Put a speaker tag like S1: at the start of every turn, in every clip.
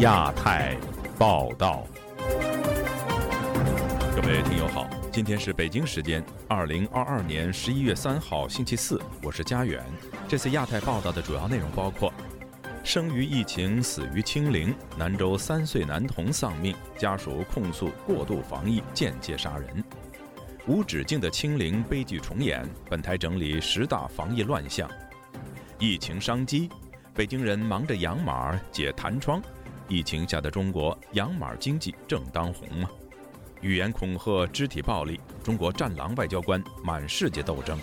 S1: 亚太报道，各位听友好，今天是北京时间二零二二年十一月三号星期四，我是佳远。这次亚太报道的主要内容包括：生于疫情，死于清零；兰州三岁男童丧命，家属控诉过度防疫间接杀人；无止境的清零悲剧重演，本台整理十大防疫乱象；疫情商机，北京人忙着养马解弹窗。疫情下的中国，养马经济正当红吗？语言恐吓、肢体暴力，中国战狼外交官满世界斗争。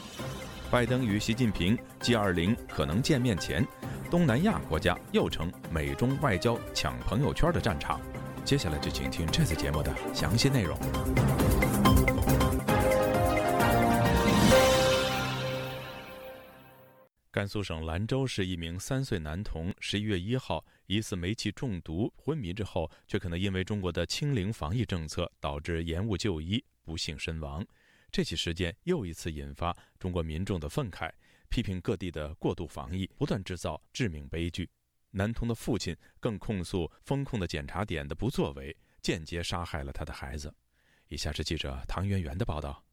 S1: 拜登与习近平 G20 可能见面前，东南亚国家又成美中外交抢朋友圈的战场。接下来就请听这次节目的详细内容。甘肃省兰州市一名三岁男童，十一月一号疑似煤气中毒昏迷之后，却可能因为中国的清零防疫政策导致延误就医，不幸身亡。这起事件又一次引发中国民众的愤慨，批评各地的过度防疫不断制造致命悲剧。男童的父亲更控诉风控的检查点的不作为，间接杀害了他的孩子。以下是记者唐媛媛的报道。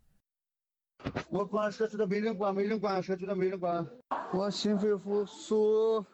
S2: 我管社区的没人管，没人管社区的没人管。我心肺复苏，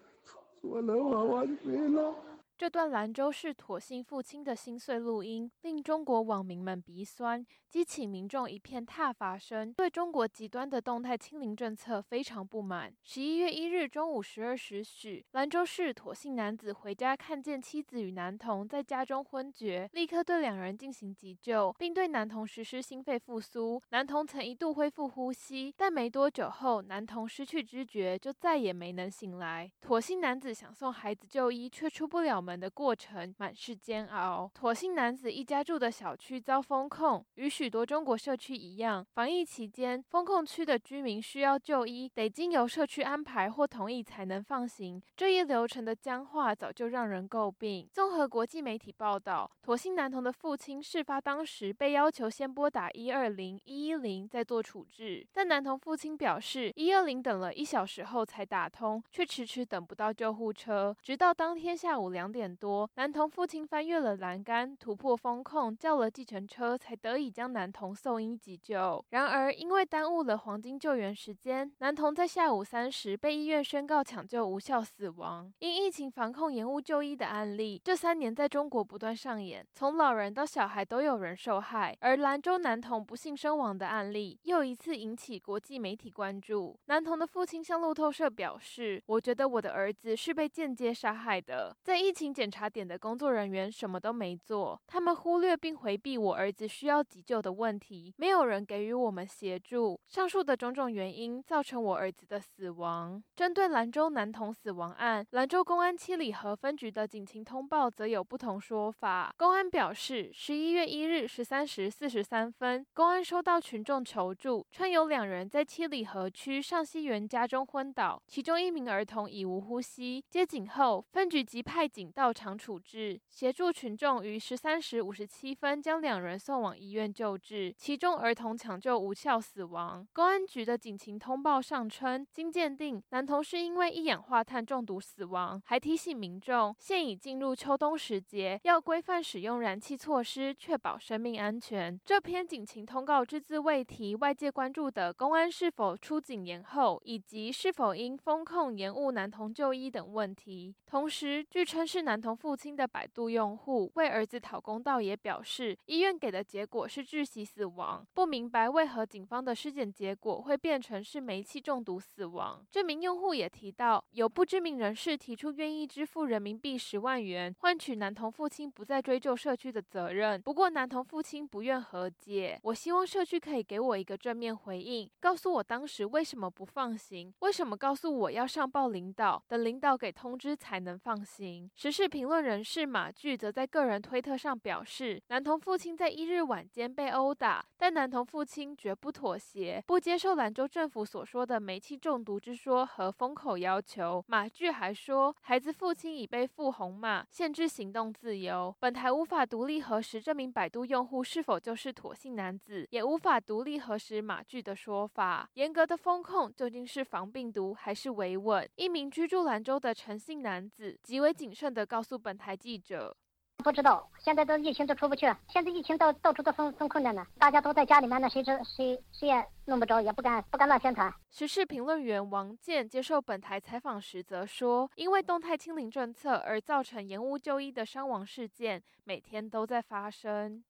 S2: 我的娃娃就没了。
S3: 这段兰州市妥信父亲的心碎录音，令中国网民们鼻酸。激起民众一片挞伐声，对中国极端的动态清零政策非常不满。十一月一日中午十二时许，兰州市妥姓男子回家，看见妻子与男童在家中昏厥，立刻对两人进行急救，并对男童实施心肺复苏。男童曾一度恢复呼吸，但没多久后，男童失去知觉，就再也没能醒来。妥信男子想送孩子就医，却出不了门的过程，满是煎熬。妥姓男子一家住的小区遭封控，与许多中国社区一样，防疫期间，封控区的居民需要就医，得经由社区安排或同意才能放行。这一流程的僵化早就让人诟病。综合国际媒体报道，妥信男童的父亲事发当时被要求先拨打一二零一一零再做处置，但男童父亲表示，一二零等了一小时后才打通，却迟迟等不到救护车。直到当天下午两点点多，男童父亲翻越了栏杆，突破封控，叫了计程车，才得以将男童。送医急救，然而因为耽误了黄金救援时间，男童在下午三时被医院宣告抢救无效死亡。因疫情防控延误就医的案例，这三年在中国不断上演，从老人到小孩都有人受害。而兰州男童不幸身亡的案例，又一次引起国际媒体关注。男童的父亲向路透社表示：“我觉得我的儿子是被间接杀害的，在疫情检查点的工作人员什么都没做，他们忽略并回避我儿子需要急救的问。”题没有人给予我们协助，上述的种种原因造成我儿子的死亡。针对兰州男童死亡案，兰州公安七里河分局的警情通报则有不同说法。公安表示，十一月一日十三时四十三分，公安收到群众求助，称有两人在七里河区上西园家中昏倒，其中一名儿童已无呼吸。接警后，分局即派警到场处置，协助群众于十三时五十七分将两人送往医院救治。其中儿童抢救无效死亡。公安局的警情通报上称，经鉴定，男童是因为一氧化碳中毒死亡，还提醒民众，现已进入秋冬时节，要规范使用燃气措施，确保生命安全。这篇警情通告只字未提外界关注的公安是否出警延后，以及是否因风控延误男童就医等问题。同时，据称是男童父亲的百度用户为儿子讨公道，也表示医院给的结果是窒息死。亡不明白为何警方的尸检结果会变成是煤气中毒死亡。这名用户也提到，有不知名人士提出愿意支付人民币十万元，换取男童父亲不再追究社区的责任。不过男童父亲不愿和解。我希望社区可以给我一个正面回应，告诉我当时为什么不放行，为什么告诉我要上报领导，等领导给通知才能放行。时事评论人士马巨则在个人推特上表示，男童父亲在一日晚间被殴打。但男童父亲绝不妥协，不接受兰州政府所说的煤气中毒之说和封口要求。马具还说，孩子父亲已被付红码，限制行动自由。本台无法独立核实这名百度用户是否就是妥信男子，也无法独立核实马具的说法。严格的风控究竟是防病毒还是维稳？一名居住兰州的陈姓男子极为谨慎地地告诉本台记者。
S4: 不知道，现在都疫情都出不去，现在疫情到到处都封封困着呢，大家都在家里面，呢谁知谁谁也弄不着，也不敢不敢乱宣传。
S3: 时事评论员王健接受本台采访时则说，因为动态清零政策而造成延误就医的伤亡事件，每天都在发生。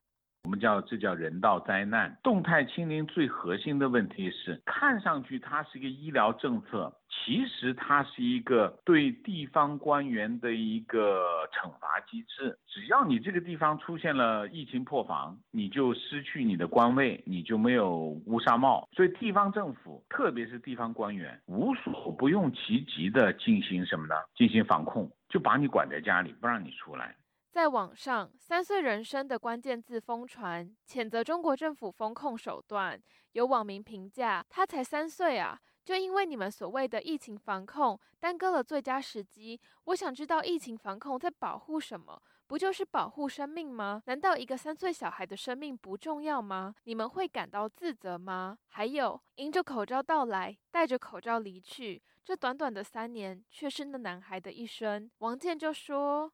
S5: 我们叫这叫人道灾难。动态清零最核心的问题是，看上去它是一个医疗政策，其实它是一个对地方官员的一个惩罚机制。只要你这个地方出现了疫情破防，你就失去你的官位，你就没有乌纱帽。所以地方政府，特别是地方官员，无所不用其极的进行什么呢？进行防控，就把你管在家里，不让你出来。
S3: 在网上，“三岁人生”的关键字疯传，谴责中国政府风控手段。有网民评价：“他才三岁啊，就因为你们所谓的疫情防控耽搁了最佳时机。”我想知道，疫情防控在保护什么？不就是保护生命吗？难道一个三岁小孩的生命不重要吗？你们会感到自责吗？还有，迎着口罩到来，戴着口罩离去，这短短的三年，却是那男孩的一生。王健就说。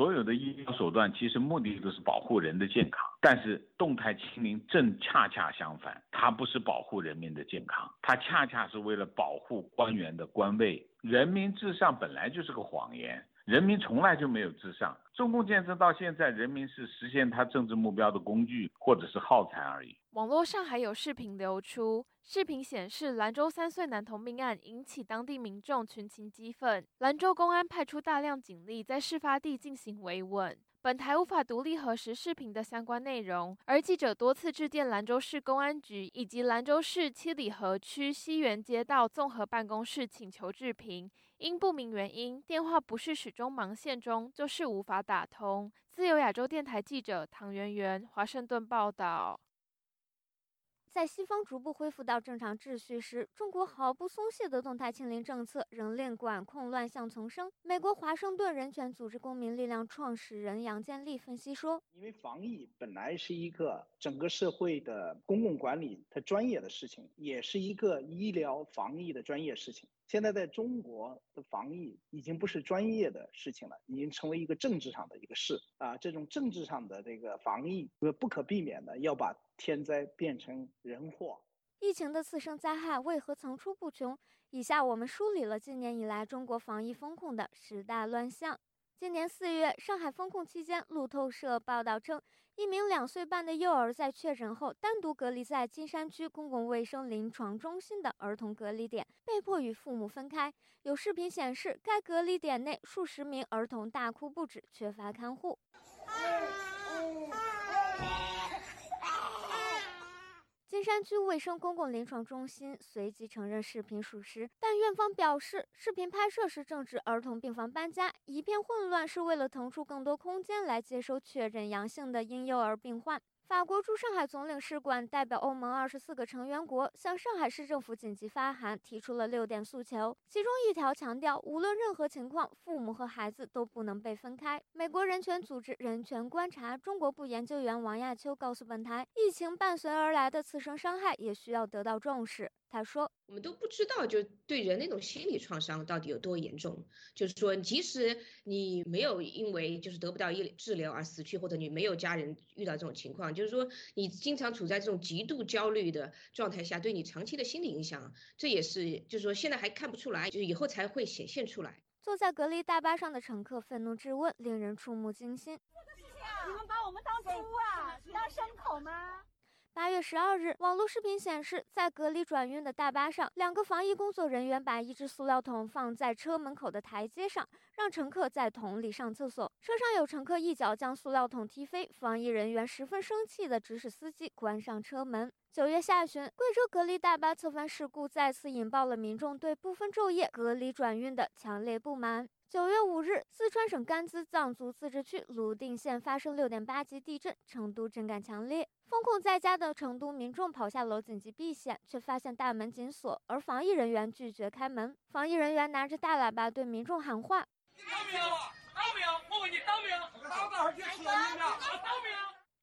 S5: 所有的医疗手段其实目的都是保护人的健康，但是动态清零正恰恰相反，它不是保护人民的健康，它恰恰是为了保护官员的官位。人民至上本来就是个谎言，人民从来就没有至上。中共建设到现在，人民是实现他政治目标的工具或者是耗材而已。
S3: 网络上还有视频流出，视频显示兰州三岁男童命案引起当地民众群情激愤，兰州公安派出大量警力在事发地进行维稳。本台无法独立核实视频的相关内容，而记者多次致电兰州市公安局以及兰州市七里河区西园街道综合办公室请求置评。因不明原因，电话不是始终忙线中，就是无法打通。自由亚洲电台记者唐媛媛，华盛顿报道。
S6: 在西方逐步恢复到正常秩序时，中国毫不松懈的动态清零政策仍令管控乱象丛生。美国华盛顿人权组织公民力量创始人杨建立分析说：“
S7: 因为防疫本来是一个整个社会的公共管理它专业的事情，也是一个医疗防疫的专业事情。现在在中国的防疫已经不是专业的事情了，已经成为一个政治上的一个事啊。这种政治上的这个防疫，不可避免的要把。”天灾变成人祸，
S6: 疫情的次生灾害为何层出不穷？以下我们梳理了近年以来中国防疫风控的十大乱象。今年四月，上海封控期间，路透社报道称，一名两岁半的幼儿在确诊后单独隔离在金山区公共卫生临床中心的儿童隔离点，被迫与父母分开。有视频显示，该隔离点内数十名儿童大哭不止，缺乏看护。金山区卫生公共临床中心随即承认视频属实，但院方表示，视频拍摄时正值儿童病房搬家，一片混乱，是为了腾出更多空间来接收确诊阳性的婴幼儿病患。法国驻上海总领事馆代表欧盟二十四个成员国向上海市政府紧急发函，提出了六点诉求，其中一条强调，无论任何情况，父母和孩子都不能被分开。美国人权组织人权观察中国部研究员王亚秋告诉本台，疫情伴随而来的次生伤害也需要得到重视。他说：“
S8: 我们都不知道，就对人那种心理创伤到底有多严重。就是说，即使你没有因为就是得不到医治疗而死去，或者你没有家人遇到这种情况，就是说你经常处在这种极度焦虑的状态下，对你长期的心理影响，这也是就是说现在还看不出来，就是以后才会显现出来。”
S6: 坐在隔离大巴上的乘客愤怒质问，令人触目惊心：“
S9: 你们把我们当猪啊？当牲口吗？”
S6: 八月十二日，网络视频显示，在隔离转运的大巴上，两个防疫工作人员把一只塑料桶放在车门口的台阶上，让乘客在桶里上厕所。车上有乘客一脚将塑料桶踢飞，防疫人员十分生气地指使司机关上车门。九月下旬，贵州隔离大巴侧翻事故再次引爆了民众对部分昼夜隔离转运的强烈不满。九月五日，四川省甘孜藏族自治区泸定县发生六点八级地震，成都震感强烈。封控在家的成都民众跑下楼紧急避险，却发现大门紧锁，而防疫人员拒绝开门。防疫人员拿着大喇叭对民众喊话：“你
S10: 当兵了，当兵！我问你当兵，当多少天吃了你了？当兵！”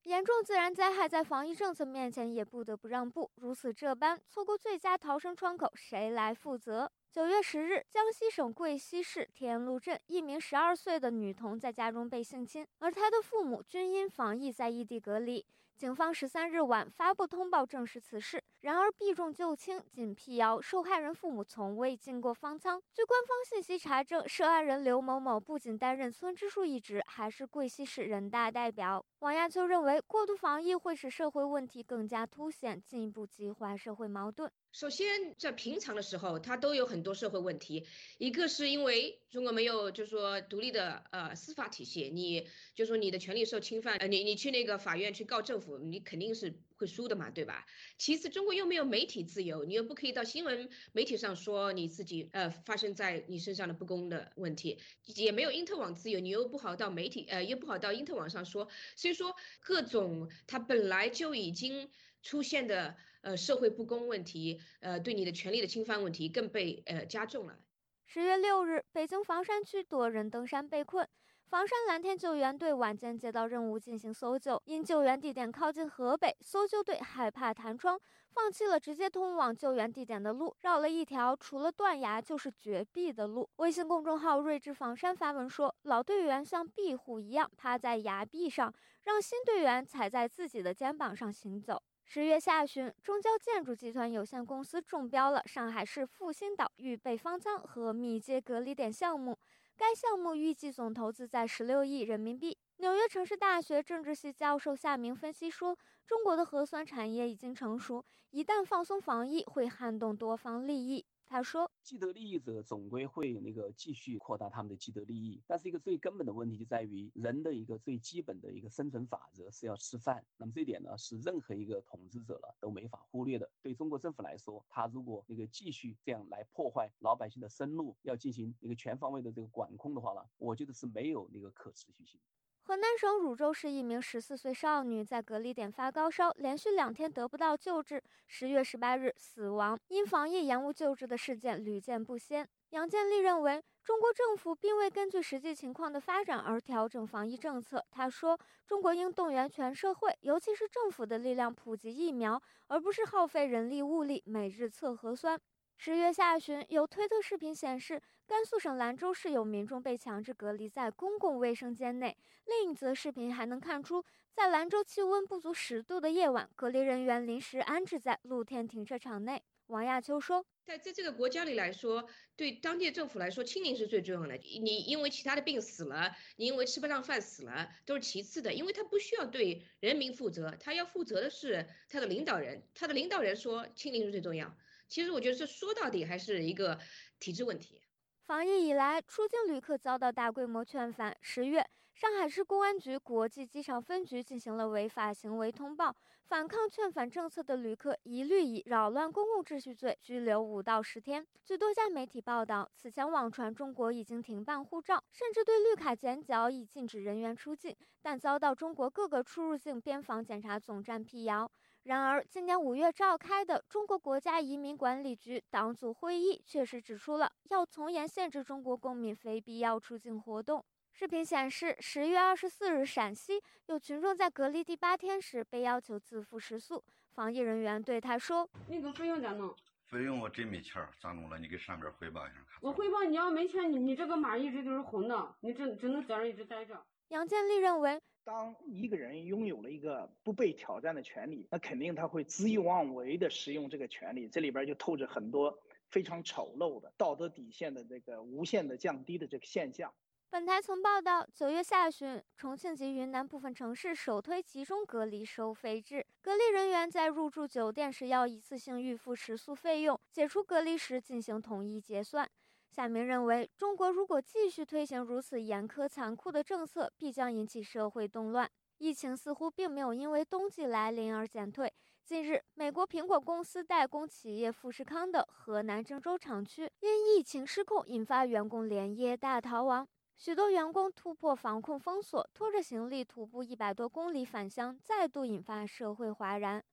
S6: 严重自然灾害在防疫政策面前也不得不让步，如此这般，错过最佳逃生窗口，谁来负责？九月十日，江西省贵溪市天路镇一名十二岁的女童在家中被性侵，而她的父母均因防疫在异地隔离。警方十三日晚发布通报证实此事，然而避重就轻，仅辟谣受害人父母从未进过方舱。据官方信息查证，涉案人刘某某不仅担任村支书一职，还是贵溪市人大代表。王亚秋认为，过度防疫会使社会问题更加凸显，进一步激化社会矛盾。
S8: 首先，在平常的时候，它都有很多社会问题。一个是因为中国没有，就是说独立的呃司法体系，你就说你的权利受侵犯，呃，你你去那个法院去告政府，你肯定是会输的嘛，对吧？其次，中国又没有媒体自由，你又不可以到新闻媒体上说你自己呃发生在你身上的不公的问题，也没有因特网自由，你又不好到媒体呃又不好到因特网上说，所以说各种它本来就已经出现的。呃，社会不公问题，呃，对你的权利的侵犯问题更被呃加重了。
S6: 十月六日，北京房山区多人登山被困，房山蓝天救援队晚间接到任务进行搜救，因救援地点靠近河北，搜救队害怕弹窗，放弃了直接通往救援地点的路，绕了一条除了断崖就是绝壁的路。微信公众号“睿智房山”发文说，老队员像壁虎一样趴在崖壁上，让新队员踩在自己的肩膀上行走。十月下旬，中交建筑集团有限公司中标了上海市复兴岛预备方舱和密接隔离点项目，该项目预计总投资在十六亿人民币。纽约城市大学政治系教授夏明分析说，中国的核酸产业已经成熟，一旦放松防疫，会撼动多方利益。他说：“
S11: 既得利益者总归会那个继续扩大他们的既得利益，但是一个最根本的问题就在于人的一个最基本的一个生存法则是要吃饭。那么这一点呢，是任何一个统治者了都没法忽略的。对中国政府来说，他如果那个继续这样来破坏老百姓的生路，要进行一个全方位的这个管控的话呢，我觉得是没有那个可持续性。”
S6: 河南省汝州市一名十四岁少女在隔离点发高烧，连续两天得不到救治，十月十八日死亡。因防疫延误救治的事件屡见不鲜。杨建立认为，中国政府并未根据实际情况的发展而调整防疫政策。他说：“中国应动员全社会，尤其是政府的力量普及疫苗，而不是耗费人力物力每日测核酸。”十月下旬，有推特视频显示，甘肃省兰州市有民众被强制隔离在公共卫生间内。另一则视频还能看出，在兰州气温不足十度的夜晚，隔离人员临时安置在露天停车场内。王亚秋说：“
S8: 在在这个国家里来说，对当地政府来说，清零是最重要的。你因为其他的病死了，你因为吃不上饭死了，都是其次的，因为他不需要对人民负责，他要负责的是他的领导人。他的领导人说清零是最重要。”其实我觉得这说到底还是一个体制问题。
S6: 防疫以来，出境旅客遭到大规模劝返。十月，上海市公安局国际机场分局进行了违法行为通报，反抗劝返政策的旅客一律以扰乱公共秩序罪拘留五到十天。据多家媒体报道，此前网传中国已经停办护照，甚至对绿卡剪角，以禁止人员出境，但遭到中国各个出入境边防检查总站辟谣。然而，今年五月召开的中国国家移民管理局党组会议确实指出了要从严限制中国公民非必要出境活动。视频显示，十月二十四日，陕西有群众在隔离第八天时被要求自付食宿，防疫人员对他说：“
S12: 那个费用咋弄？
S13: 费用我真没钱儿，咋弄了？你给上边汇报一下。
S12: 我汇报，你要没钱，你你这个码一直都是红的，你只只能在这一直待着。”
S6: 杨建立认为。
S7: 当一个人拥有了一个不被挑战的权利，那肯定他会恣意妄为的使用这个权利，这里边就透着很多非常丑陋的道德底线的这个无限的降低的这个现象。
S6: 本台曾报道，九月下旬，重庆及云南部分城市首推集中隔离收费制，隔离人员在入住酒店时要一次性预付食宿费用，解除隔离时进行统一结算。夏明认为，中国如果继续推行如此严苛残酷的政策，必将引起社会动乱。疫情似乎并没有因为冬季来临而减退。近日，美国苹果公司代工企业富士康的河南郑州厂区因疫情失控，引发员工连夜大逃亡，许多员工突破防控封锁，拖着行李徒步一百多公里返乡，再度引发社会哗然。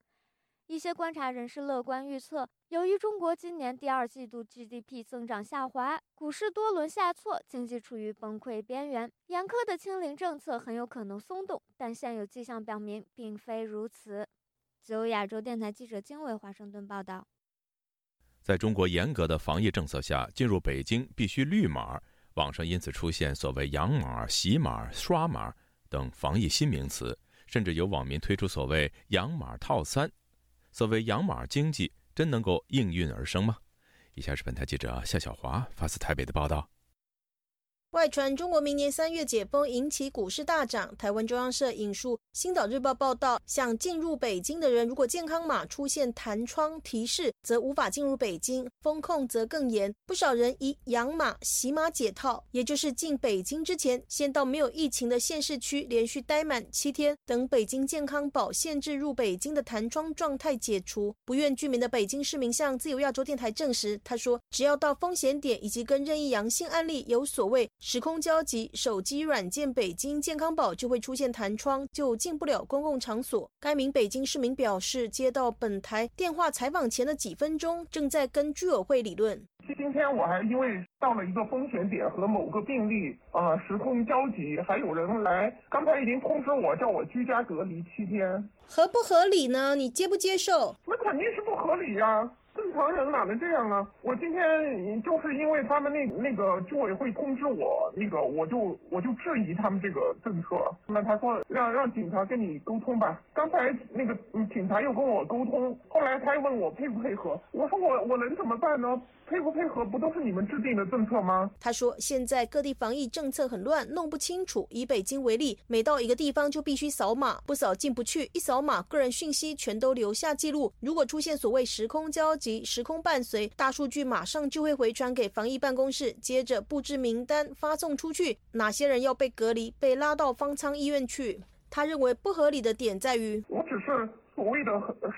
S6: 一些观察人士乐观预测，由于中国今年第二季度 GDP 增长下滑，股市多轮下挫，经济处于崩溃边缘，严苛的清零政策很有可能松动。但现有迹象表明，并非如此。自由亚洲电台记者经纬华盛顿报道。
S1: 在中国严格的防疫政策下，进入北京必须绿码，网上因此出现所谓“养码”“洗码”“刷码”等防疫新名词，甚至有网民推出所谓“养码套餐”。所谓“养马经济”真能够应运而生吗？以下是本台记者夏小华发自台北的报道。
S14: 外传中国明年三月解封引起股市大涨。台湾中央社引述《星岛日报》报道，想进入北京的人，如果健康码出现弹窗提示，则无法进入北京，风控则更严。不少人以养码、洗码解套，也就是进北京之前，先到没有疫情的县市区连续待满七天，等北京健康宝限制入北京的弹窗状态解除。不愿居民的北京市民向自由亚洲电台证实，他说，只要到风险点以及跟任意阳性案例有所谓。时空交集，手机软件北京健康宝就会出现弹窗，就进不了公共场所。该名北京市民表示，接到本台电话采访前的几分钟，正在跟居委会理论。
S15: 今天我还因为到了一个风险点和某个病例啊时空交集，还有人来，刚才已经通知我叫我居家隔离七天，
S14: 合不合理呢？你接不接受？
S15: 那肯定是不合理呀。正常人哪能这样啊？我今天就是因为他们那那个居委会通知我，那个我就我就质疑他们这个政策。那他说让让警察跟你沟通吧。刚才那个警察又跟我沟通，后来他又问我配不配合。我说我我能怎么办呢？配不配合不都是你们制定的政策吗？
S14: 他说现在各地防疫政策很乱，弄不清楚。以北京为例，每到一个地方就必须扫码，不扫进不去。一扫码，个人讯息全都留下记录。如果出现所谓时空交集、时空伴随，大数据马上就会回传给防疫办公室，接着布置名单发送出去，哪些人要被隔离，被拉到方舱医院去。他认为不合理的点在于，
S15: 我只是。所谓的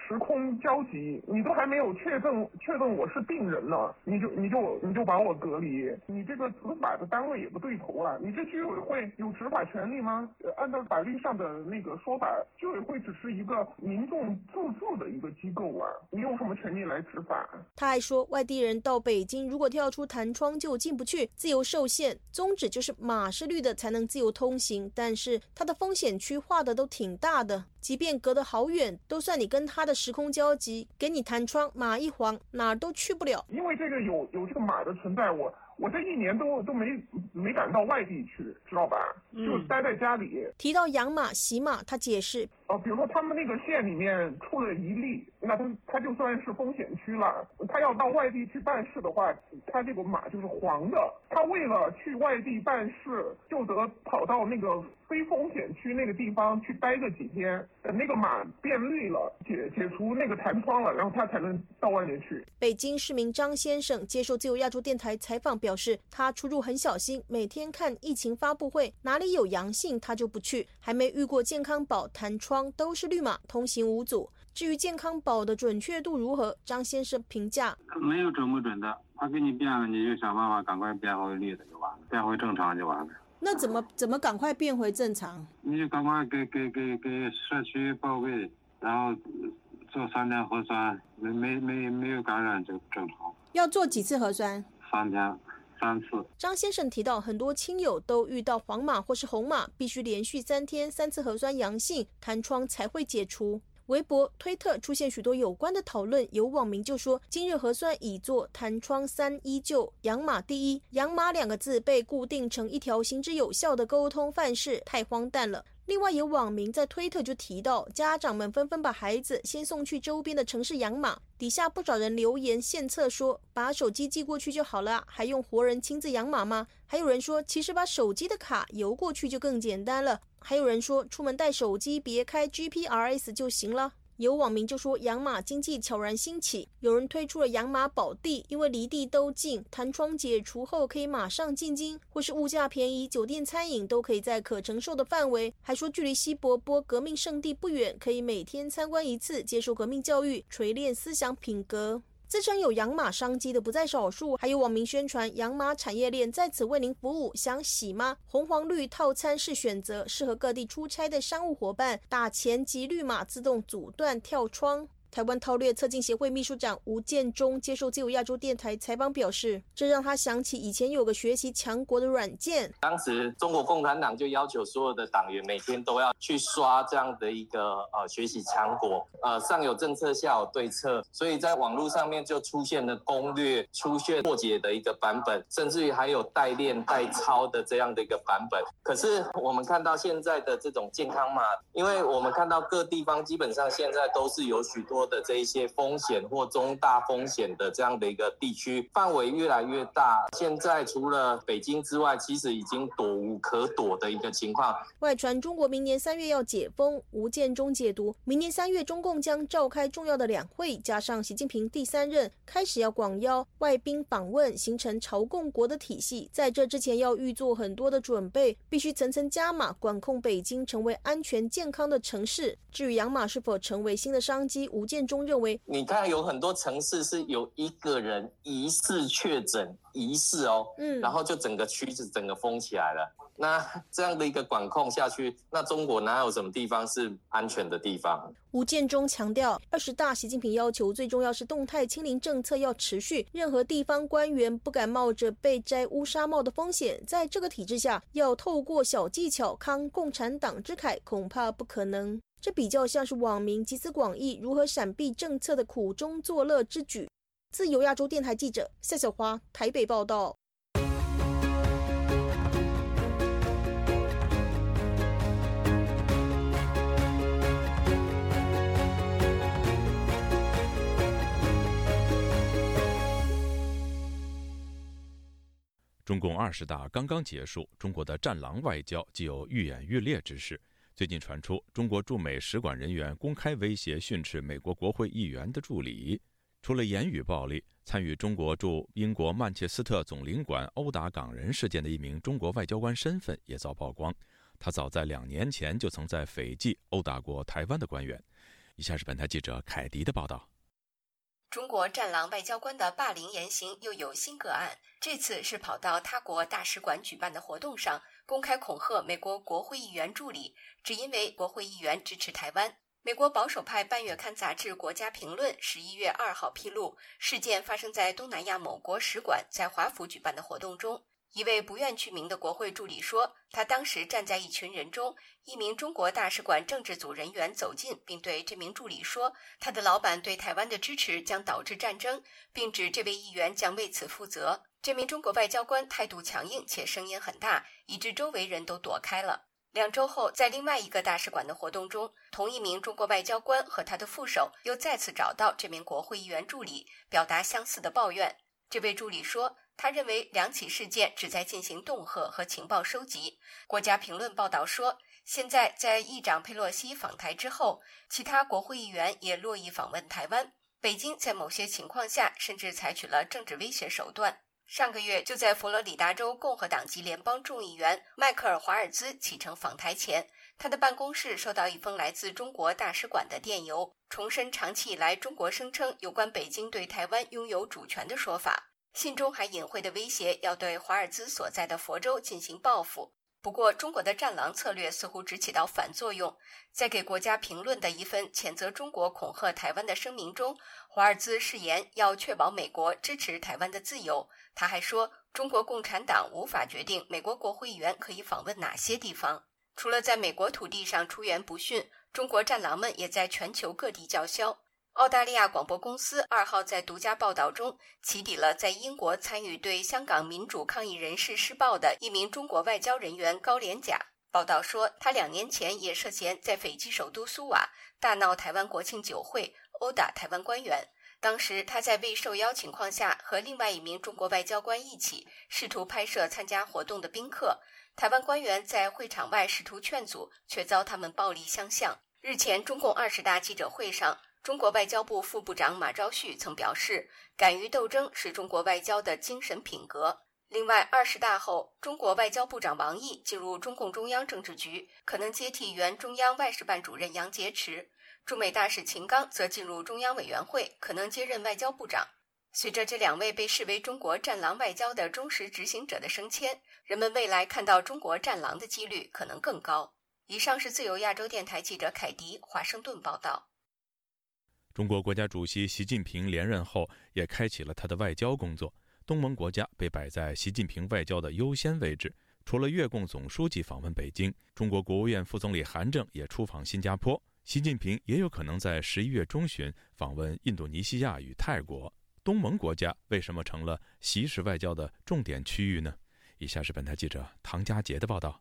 S15: 时空交集，你都还没有确认确认我是病人呢，你就你就你就把我隔离，你这个执法的单位也不对头啊！你这居委会有执法权利吗？按照法律上的那个说法，居委会只是一个民众自治的一个机构啊，你有什么权利来执法？
S14: 他还说，外地人到北京如果跳出弹窗就进不去，自由受限，宗旨就是码是绿的才能自由通行，但是它的风险区画的都挺大的。即便隔得好远，都算你跟他的时空交集，给你弹窗，马一晃，哪儿都去不了。
S15: 因为这个有有这个马的存在，我我这一年都都没没敢到外地去，知道吧？就待在家里。
S14: 提到养马、洗马，他解释。
S15: 哦，比如说他们那个县里面出了一例，那他他就算是风险区了。他要到外地去办事的话，他这个码就是黄的。他为了去外地办事，就得跑到那个。非风险区那个地方去待个几天，等那个码变绿了，解解除那个弹窗了，然后他才能到外面去。
S14: 北京市民张先生接受自由亚洲电台采访表示，他出入很小心，每天看疫情发布会，哪里有阳性他就不去，还没遇过健康宝弹窗都是绿码，通行无阻。至于健康宝的准确度如何，张先生评价
S16: 没有准不准的，他给你变了，你就想办法赶快变回绿的就完了，变回正常就完了。
S14: 那怎么怎么赶快变回正常？
S16: 你就赶快给给给给社区报备，然后做三天核酸，没没没没有感染就正常。
S14: 要做几次核酸？
S16: 三天，三次。
S14: 张先生提到，很多亲友都遇到黄码或是红码，必须连续三天三次核酸阳性，弹窗才会解除。微博、推特出现许多有关的讨论，有网民就说：“今日核酸已做，弹窗三依旧，养码第一。养码两个字被固定成一条行之有效的沟通范式，太荒诞了。”另外，有网民在推特就提到，家长们纷纷把孩子先送去周边的城市养马，底下不少人留言献策说：“把手机寄过去就好了，还用活人亲自养马吗？”还有人说：“其实把手机的卡邮过去就更简单了。”还有人说：“出门带手机别开 GPRS 就行了。”有网民就说养马经济悄然兴起，有人推出了养马宝地，因为离地都近，弹窗解除后可以马上进京，或是物价便宜，酒店餐饮都可以在可承受的范围。还说距离西伯波革命圣地不远，可以每天参观一次，接受革命教育，锤炼思想品格。自称有养马商机的不在少数，还有网民宣传养马产业链在此为您服务，想洗吗？红黄绿套餐是选择，适合各地出差的商务伙伴，打钱及绿码自动阻断跳窗。台湾韬略策进协会秘书长吴建中接受自由亚洲电台采访表示，这让他想起以前有个学习强国的软件。
S17: 当时中国共产党就要求所有的党员每天都要去刷这样的一个呃学习强国，呃上有政策下有对策，所以在网络上面就出现了攻略、出现破解的一个版本，甚至于还有代练代抄的这样的一个版本。可是我们看到现在的这种健康码，因为我们看到各地方基本上现在都是有许多。多的这一些风险或中大风险的这样的一个地区，范围越来越大。现在除了北京之外，其实已经躲无可躲的一个情况。
S14: 外传中国明年三月要解封，吴建中解读，明年三月中共将召开重要的两会，加上习近平第三任开始要广邀外宾访问，形成朝贡国的体系。在这之前要预做很多的准备，必须层层加码管控北京，成为安全健康的城市。至于养马是否成为新的商机，吴建。中认为，
S17: 你看有很多城市是有一个人疑似确诊，疑似哦，嗯，然后就整个区子整个封起来了。那 这样的一个管控下去，那中国哪有什么地方是安全的地方？
S14: 吴建中强调，二十大习近平要求最重要是动态清零政策要持续，任何地方官员不敢冒着被摘乌纱帽的风险。在这个体制下，要透过小技巧康共产党之慨，恐怕不可能。这比较像是网民集思广益如何闪避政策的苦中作乐之举。自由亚洲电台记者夏小华台北报道。
S1: 中共二十大刚刚结束，中国的“战狼”外交既有愈演愈烈之势。最近传出，中国驻美使馆人员公开威胁训斥美国国会议员的助理。除了言语暴力，参与中国驻英国曼彻斯特总领馆殴打港人事件的一名中国外交官身份也遭曝光。他早在两年前就曾在斐济殴打过台湾的官员。以下是本台记者凯迪的报道。
S18: 中国“战狼”外交官的霸凌言行又有新个案，这次是跑到他国大使馆举办的活动上。公开恐吓美国国会议员助理，只因为国会议员支持台湾。美国保守派半月刊杂志《国家评论》十一月二号披露，事件发生在东南亚某国使馆在华府举办的活动中。一位不愿具名的国会助理说，他当时站在一群人中，一名中国大使馆政治组人员走近，并对这名助理说，他的老板对台湾的支持将导致战争，并指这位议员将为此负责。这名中国外交官态度强硬且声音很大，以致周围人都躲开了。两周后，在另外一个大使馆的活动中，同一名中国外交官和他的副手又再次找到这名国会议员助理，表达相似的抱怨。这位助理说，他认为两起事件旨在进行恫吓和情报收集。国家评论报道说，现在在议长佩洛西访台之后，其他国会议员也络绎访问台湾。北京在某些情况下甚至采取了政治威胁手段。上个月，就在佛罗里达州共和党籍联邦众议员迈克尔·华尔兹启程访台前，他的办公室收到一封来自中国大使馆的电邮，重申长期以来中国声称有关北京对台湾拥有主权的说法。信中还隐晦地威胁要对华尔兹所在的佛州进行报复。不过，中国的“战狼”策略似乎只起到反作用。在给国家评论的一份谴责中国恐吓台湾的声明中，华尔兹誓言要确保美国支持台湾的自由。他还说，中国共产党无法决定美国国会议员可以访问哪些地方。除了在美国土地上出言不逊，中国“战狼”们也在全球各地叫嚣。澳大利亚广播公司二号在独家报道中起底了在英国参与对香港民主抗议人士施暴的一名中国外交人员高连甲。报道说，他两年前也涉嫌在斐济首都苏瓦大闹台湾国庆酒会，殴打台湾官员。当时他在未受邀情况下，和另外一名中国外交官一起试图拍摄参加活动的宾客。台湾官员在会场外试图劝阻，却遭他们暴力相向。日前，中共二十大记者会上。中国外交部副部长马朝旭曾表示，敢于斗争是中国外交的精神品格。另外，二十大后，中国外交部长王毅进入中共中央政治局，可能接替原中央外事办主任杨洁篪；驻美大使秦刚则进入中央委员会，可能接任外交部长。随着这两位被视为中国“战狼”外交的忠实执行者的升迁，人们未来看到中国“战狼”的几率可能更高。以上是自由亚洲电台记者凯迪华盛顿报道。
S1: 中国国家主席习近平连任后，也开启了他的外交工作。东盟国家被摆在习近平外交的优先位置。除了越共总书记访问北京，中国国务院副总理韩正也出访新加坡。习近平也有可能在十一月中旬访问印度尼西亚与泰国。东盟国家为什么成了习式外交的重点区域呢？以下是本台记者唐佳杰的报道。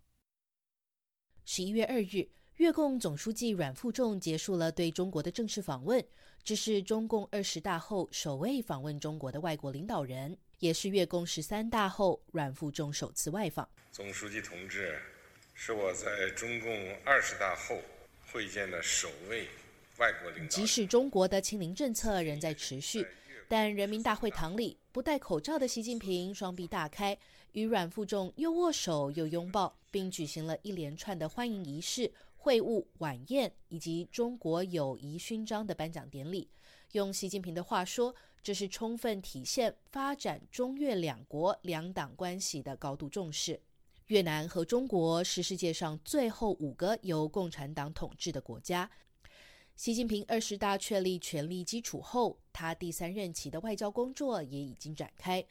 S19: 十一月二日。越共总书记阮富仲结束了对中国的正式访问，这是中共二十大后首位访问中国的外国领导人，也是越共十三大后阮富仲首次外访。
S20: 总书记同志，是我在中共二十大后会见的首位外国领导人。
S19: 即使中国的清零政策仍在持续，但人民大会堂里不戴口罩的习近平双臂大开，与阮富仲又握手又拥抱，并举行了一连串的欢迎仪式。会晤、晚宴以及中国友谊勋章的颁奖典礼，用习近平的话说，这是充分体现发展中越两国两党关系的高度重视。越南和中国是世界上最后五个由共产党统治的国家。习近平二十大确立权力基础后，他第三任期的外交工作也已经展开，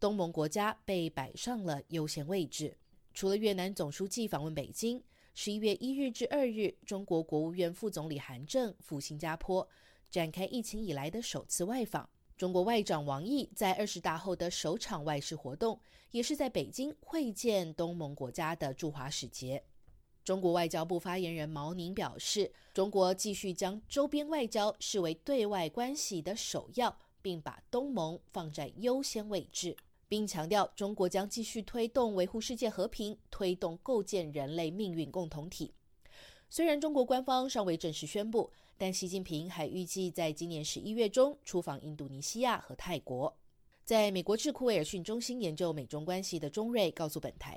S19: 东盟国家被摆上了优先位置。除了越南总书记访问北京。十一月一日至二日，中国国务院副总理韩正赴新加坡，展开疫情以来的首次外访。中国外长王毅在二十大后的首场外事活动，也是在北京会见东盟国家的驻华使节。中国外交部发言人毛宁表示，中国继续将周边外交视为对外关系的首要，并把东盟放在优先位置。并强调，中国将继续推动维护世界和平，推动构建人类命运共同体。虽然中国官方尚未正式宣布，但习近平还预计在今年十一月中出访印度尼西亚和泰国。在美国智库威尔逊中心研究美中关系的钟瑞告诉本台：“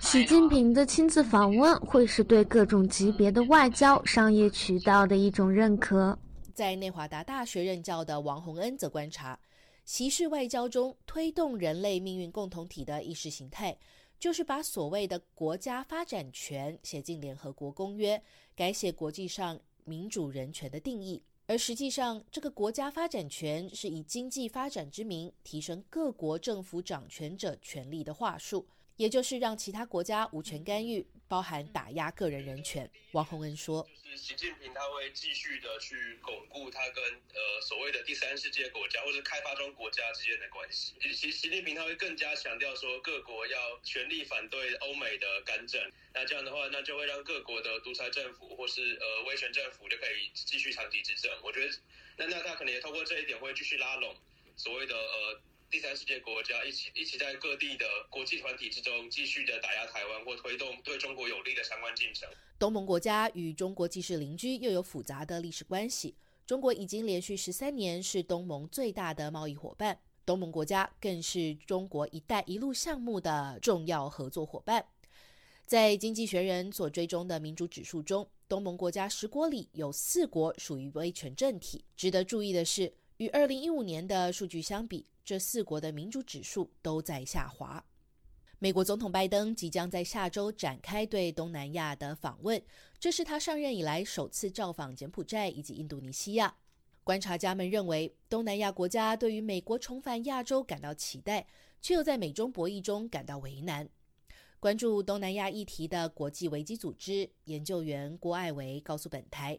S21: 习近平的亲自访问会是对各种级别的外交商业渠道的一种认可。”
S19: 在内华达大学任教的王洪恩则观察，习式外交中推动人类命运共同体的意识形态，就是把所谓的国家发展权写进联合国公约，改写国际上民主人权的定义。而实际上，这个国家发展权是以经济发展之名，提升各国政府掌权者权力的话术。也就是让其他国家无权干预，包含打压个人人权。王洪恩说：“
S22: 就是习近平他会继续的去巩固他跟呃所谓的第三世界国家或者开发中国家之间的关系。习习近平他会更加强调说各国要全力反对欧美的干政。那这样的话，那就会让各国的独裁政府或是呃威权政府就可以继续长期执政。我觉得，那那他可能也通过这一点会继续拉拢所谓的呃。”第三世界国家一起一起在各地的国际团体之中继续的打压台湾或推动对中国有利的相关进程。
S19: 东盟国家与中国既是邻居，又有复杂的历史关系。中国已经连续十三年是东盟最大的贸易伙伴，东盟国家更是中国“一带一路”项目的重要合作伙伴。在经济学人所追踪的民主指数中，东盟国家十国里有四国属于威权政体。值得注意的是，与二零一五年的数据相比。这四国的民主指数都在下滑。美国总统拜登即将在下周展开对东南亚的访问，这是他上任以来首次造访柬埔寨以及印度尼西亚。观察家们认为，东南亚国家对于美国重返亚洲感到期待，却又在美中博弈中感到为难。关注东南亚议题的国际危机组织研究员郭爱维告诉本台，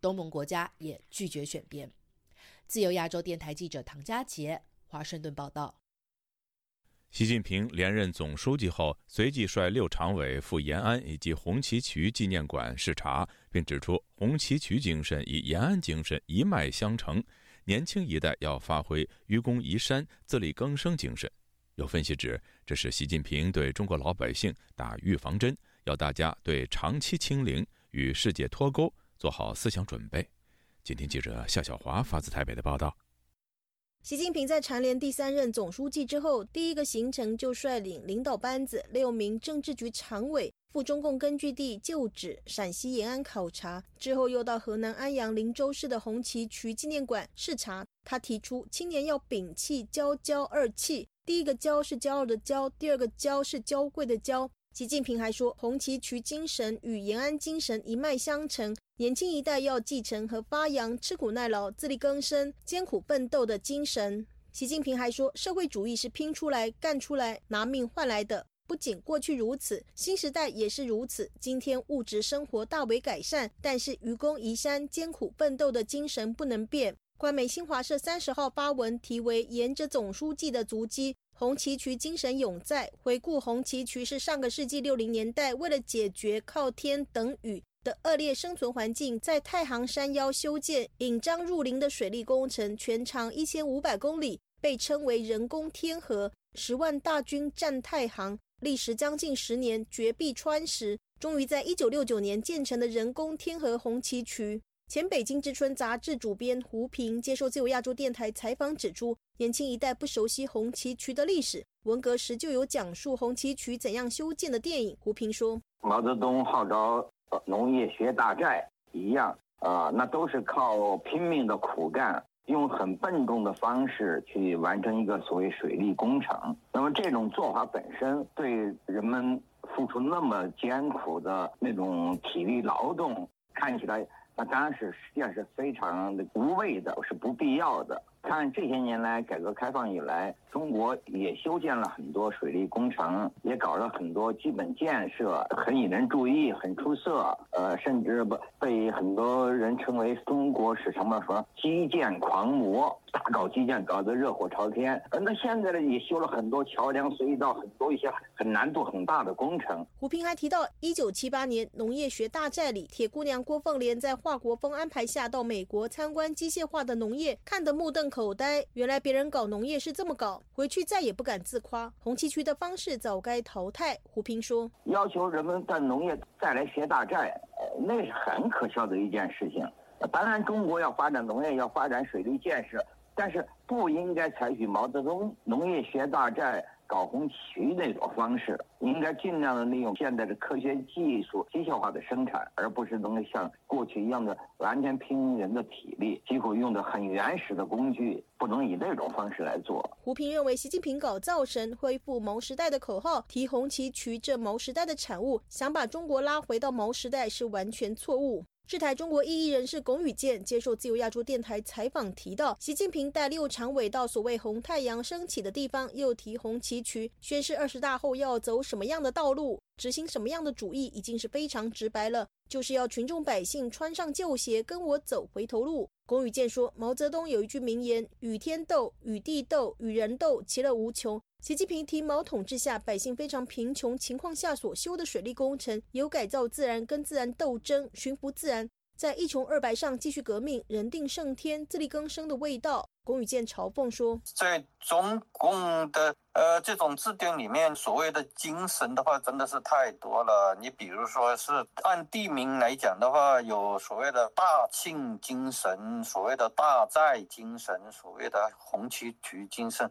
S19: 东盟国家也拒绝选边。自由亚洲电台记者唐佳杰，华盛顿报道。
S1: 习近平连任总书记后，随即率六常委赴延安以及红旗渠纪念馆视察，并指出红旗渠精神与延安精神一脉相承，年轻一代要发挥愚公移山、自力更生精神。有分析指，这是习近平对中国老百姓打预防针，要大家对长期清零与世界脱钩做好思想准备。今天记者夏小华发自台北的报道。
S14: 习近平在蝉联第三任总书记之后，第一个行程就率领领导班子六名政治局常委赴中共根据地旧址陕西延安考察，之后又到河南安阳林州市的红旗渠纪念馆视察。他提出，青年要摒弃“骄骄”二气，第一个“骄”是骄傲的“骄”，第二个“骄”是娇贵的“娇”。习近平还说，红旗渠精神与延安精神一脉相承，年轻一代要继承和发扬吃苦耐劳、自力更生、艰苦奋斗的精神。习近平还说，社会主义是拼出来、干出来、拿命换来的。不仅过去如此，新时代也是如此。今天物质生活大为改善，但是愚公移山、艰苦奋斗的精神不能变。官媒新华社三十号发文，题为“沿着总书记的足迹”。红旗渠精神永在。回顾红旗渠是上个世纪六零年代，为了解决靠天等雨的恶劣生存环境，在太行山腰修建引漳入林的水利工程，全长一千五百公里，被称为人工天河。十万大军战太行，历时将近十年，绝壁穿石，终于在一九六九年建成的人工天河红旗渠。前北京之春杂志主编胡平接受自由亚洲电台采访指出，年轻一代不熟悉红旗渠的历史。文革时就有讲述红旗渠怎样修建的电影。胡平说：“
S23: 毛泽东号召农业学大寨一样，啊，那都是靠拼命的苦干，用很笨重的方式去完成一个所谓水利工程。那么这种做法本身对人们付出那么艰苦的那种体力劳动，看起来。”那当然是实际上是非常的无谓的，是不必要的。看这些年来，改革开放以来，中国也修建了很多水利工程，也搞了很多基本建设，很引人注意，很出色。呃，甚至不被很多人称为中国是什么什么基建狂魔，大搞基建搞得热火朝天。呃，那现在呢，也修了很多桥梁、隧道，很多一些很难度很大的工程。
S14: 胡平还提到，一九七八年农业学大寨里，铁姑娘郭凤莲在华国锋安排下到美国参观机械化的农业，看得目瞪。口呆，原来别人搞农业是这么搞，回去再也不敢自夸。红旗渠的方式早该淘汰。胡平说：“
S23: 要求人们在农业再来学大寨，那是很可笑的一件事情。当然，中国要发展农业，要发展水利建设，但是不应该采取毛泽东农业学大寨。”搞红旗那种方式，应该尽量的利用现在的科学技术、机械化的生产，而不是能够像过去一样的完全拼人的体力，几乎用的很原始的工具，不能以那种方式来做。
S14: 胡平认为，习近平搞造神、恢复毛时代的口号，提红旗渠这毛时代的产物，想把中国拉回到毛时代是完全错误。制台中国异议人士龚宇健接受自由亚洲电台采访提到，习近平带六常委到所谓红太阳升起的地方，又提红旗渠，宣示二十大后要走什么样的道路，执行什么样的主义，已经是非常直白了，就是要群众百姓穿上旧鞋，跟我走回头路。龚宇健说，毛泽东有一句名言：与天斗，与地斗，与人斗，其乐无穷。习近平提毛统治下百姓非常贫穷情况下所修的水利工程，有改造自然跟自然斗争、驯服自然，在一穷二白上继续革命，人定胜天、自力更生的味道。龚宇健嘲讽说，
S24: 在中共的呃这种制定里面，所谓的精神的话，真的是太多了。你比如说是按地名来讲的话，有所谓的大庆精神，所谓的大寨精神，所谓的红旗渠精神。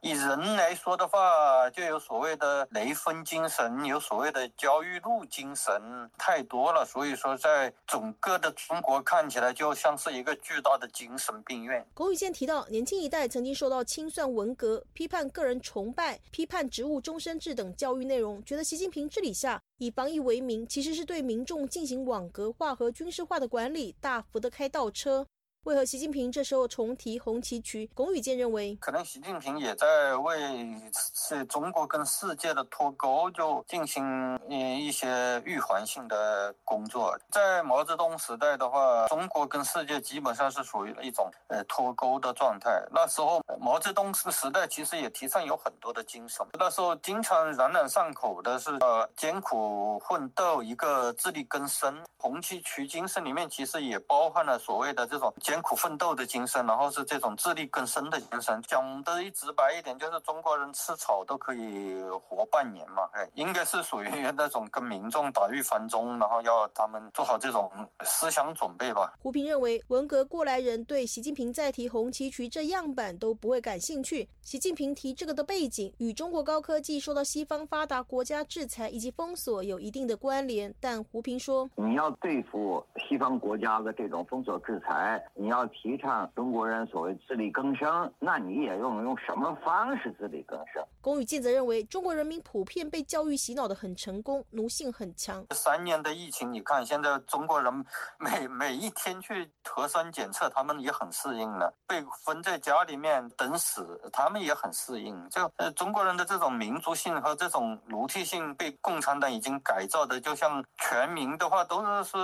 S24: 以人来说的话，就有所谓的雷锋精神，有所谓的焦裕禄精神，太多了。所以说，在整个的中国看起来，就像是一个巨大的精神病院。
S14: 龚宇健提到，年轻一代曾经受到清算文革、批判个人崇拜、批判职务终身制等教育内容，觉得习近平治理下以防疫为名，其实是对民众进行网格化和军事化的管理，大幅的开倒车。为何习近平这时候重提红旗渠？龚宇健认为，
S24: 可能习近平也在为是中国跟世界的脱钩，就进行嗯一些预防性的工作。在毛泽东时代的话，中国跟世界基本上是属于一种呃脱钩的状态。那时候毛泽东时时代其实也提倡有很多的精神，那时候经常朗朗上口的是呃艰苦奋斗，一个自力更生。红旗渠精神里面其实也包含了所谓的这种艰。艰苦奋斗的精神，然后是这种自力更生的精神。讲的直白一点，就是中国人吃草都可以活半年嘛，哎，应该是属于那种跟民众打预防针，然后要他们做好这种思想准备吧。
S14: 胡平认为，文革过来人对习近平再提红旗渠这样板都不会感兴趣。习近平提这个的背景与中国高科技受到西方发达国家制裁以及封锁有一定的关联，但胡平说，
S23: 你要对付西方国家的这种封锁制裁，你要提倡中国人所谓自力更生，那你也用用什么方式自力更生？
S14: 龚宇健则认为，中国人民普遍被教育洗脑的很成功，奴性很强。
S24: 三年的疫情，你看现在中国人每 每一天去核酸检测，他们也很适应了；被封在家里面等死，他们也很适应。就呃，中国人的这种民族性和这种奴隶性被共产党已经改造的，就像全民的话都是是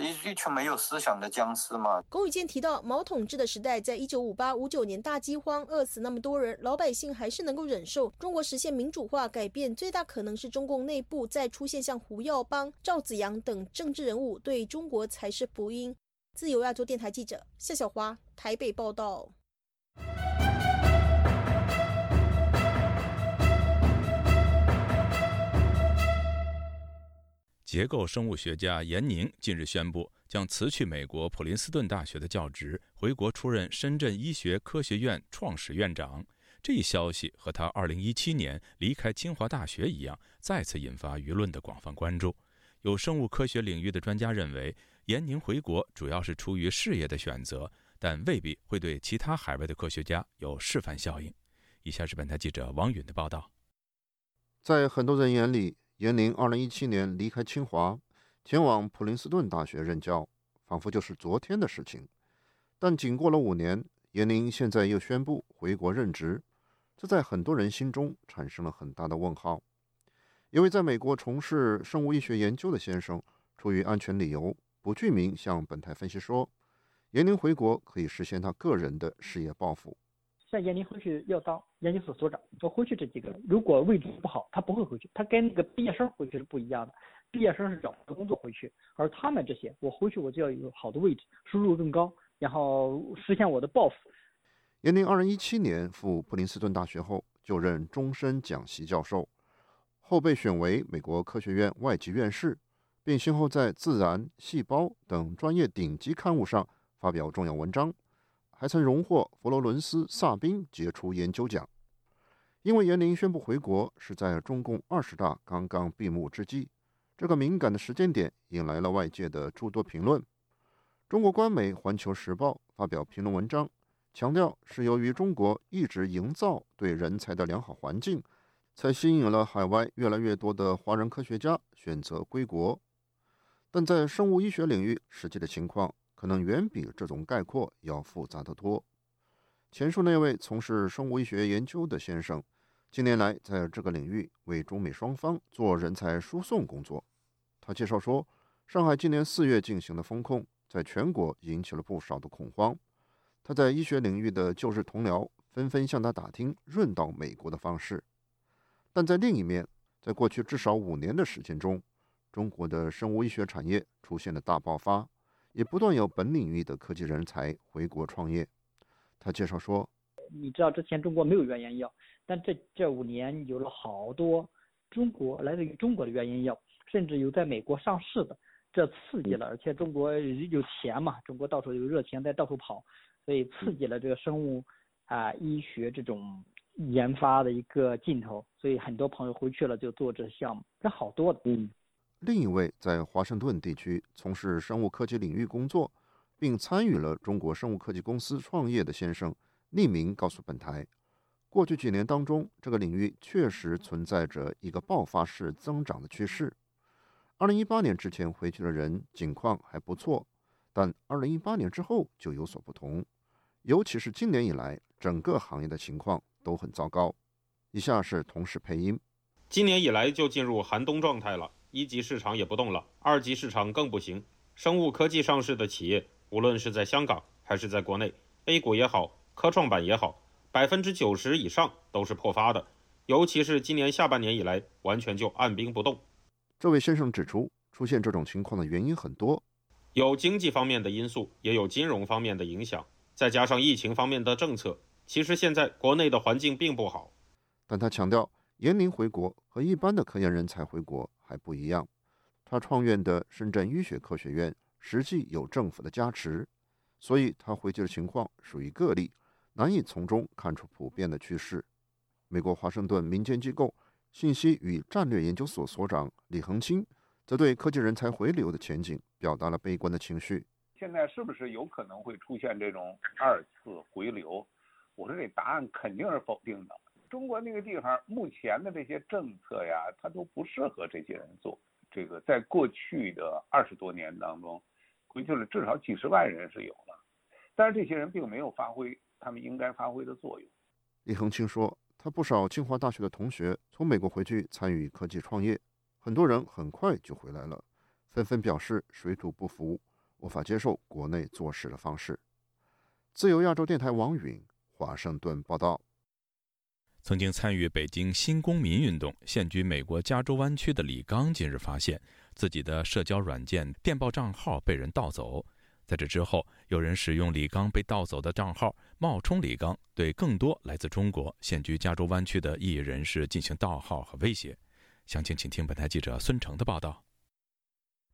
S24: 一一群没有思想的僵尸嘛。
S14: 龚宇健提到，毛统治的时代，在一九五八五九年大饥荒，饿死那么多人，老百姓还是能够忍受。中国实现民主化改变，最大可能是中共内部再出现像胡耀邦、赵子阳等政治人物，对中国才是福音。自由亚洲电台记者夏小华台北报道。
S1: 结构生物学家严宁近日宣布，将辞去美国普林斯顿大学的教职，回国出任深圳医学科学院创始院长。这一消息和他2017年离开清华大学一样，再次引发舆论的广泛关注。有生物科学领域的专家认为，严宁回国主要是出于事业的选择，但未必会对其他海外的科学家有示范效应。以下是本台记者王允的报道。
S25: 在很多人眼里，严宁2017年离开清华，前往普林斯顿大学任教，仿佛就是昨天的事情。但仅过了五年，严宁现在又宣布回国任职，这在很多人心中产生了很大的问号。一位在美国从事生物医学研究的先生，出于安全理由，不具名向本台分析说，严宁回国可以实现他个人的事业抱负。
S26: 像严宁回去要当研究所所长，我回去这几个，如果位置不好，他不会回去。他跟那个毕业生回去是不一样的，毕业生是找工作回去，而他们这些，我回去我就要有好的位置，收入更高，然后实现我的抱负。
S25: 严宁二零一七年赴普林斯顿大学后，就任终身讲席教授，后被选为美国科学院外籍院士，并先后在《自然》《细胞》等专业顶级刊物上发表重要文章。还曾荣获佛罗伦斯·萨宾杰出研究奖。因为严宁宣布回国是在中共二十大刚刚闭幕之际，这个敏感的时间点引来了外界的诸多评论。中国官媒《环球时报》发表评论文章，强调是由于中国一直营造对人才的良好环境，才吸引了海外越来越多的华人科学家选择归国。但在生物医学领域，实际的情况。可能远比这种概括要复杂得多。前述那位从事生物医学研究的先生，近年来在这个领域为中美双方做人才输送工作。他介绍说，上海今年四月进行的风控，在全国引起了不少的恐慌。他在医学领域的旧日同僚纷纷向他打听润到美国的方式。但在另一面，在过去至少五年的时间中，中国的生物医学产业出现了大爆发。也不断有本领域的科技人才回国创业。他介绍说：“
S26: 你知道之前中国没有原研药，但这这五年有了好多中国来自于中国的原研药，甚至有在美国上市的，这刺激了。而且中国有钱嘛，中国到处有热钱在到处跑，所以刺激了这个生物啊医学这种研发的一个劲头。所以很多朋友回去了就做这项目，这好多的。”
S25: 嗯。另一位在华盛顿地区从事生物科技领域工作，并参与了中国生物科技公司创业的先生，匿名告诉本台，过去几年当中，这个领域确实存在着一个爆发式增长的趋势。二零一八年之前回去的人景况还不错，但二零一八年之后就有所不同，尤其是今年以来，整个行业的情况都很糟糕。以下是同事配音：
S27: 今年以来就进入寒冬状态了。一级市场也不动了，二级市场更不行。生物科技上市的企业，无论是在香港还是在国内，A 股也好，科创板也好，百分之九十以上都是破发的。尤其是今年下半年以来，完全就按兵不动。
S25: 这位先生指出，出现这种情况的原因很多，
S27: 有经济方面的因素，也有金融方面的影响，再加上疫情方面的政策，其实现在国内的环境并不好。
S25: 但他强调，严宁回国和一般的科研人才回国还不一样。他创院的深圳医学科学院实际有政府的加持，所以他回去的情况属于个例，难以从中看出普遍的趋势。美国华盛顿民间机构信息与战略研究所所长李恒清则对科技人才回流的前景表达了悲观的情绪。
S28: 现在是不是有可能会出现这种二次回流？我说这答案肯定是否定的。中国那个地方目前的这些政策呀，它都不适合这些人做。这个在过去的二十多年当中，回去了至少几十万人是有了，但是这些人并没有发挥他们应该发挥的作用。
S25: 李恒清说。他不少清华大学的同学从美国回去参与科技创业，很多人很快就回来了，纷纷表示水土不服，无法接受国内做事的方式。自由亚洲电台王允华盛顿报道。
S1: 曾经参与北京新公民运动、现居美国加州湾区的李刚，近日发现自己的社交软件电报账号被人盗走。在这之后，有人使用李刚被盗走的账号冒充李刚，对更多来自中国、现居加州湾区的异议人士进行盗号和威胁。详情，请听本台记者孙成的报道。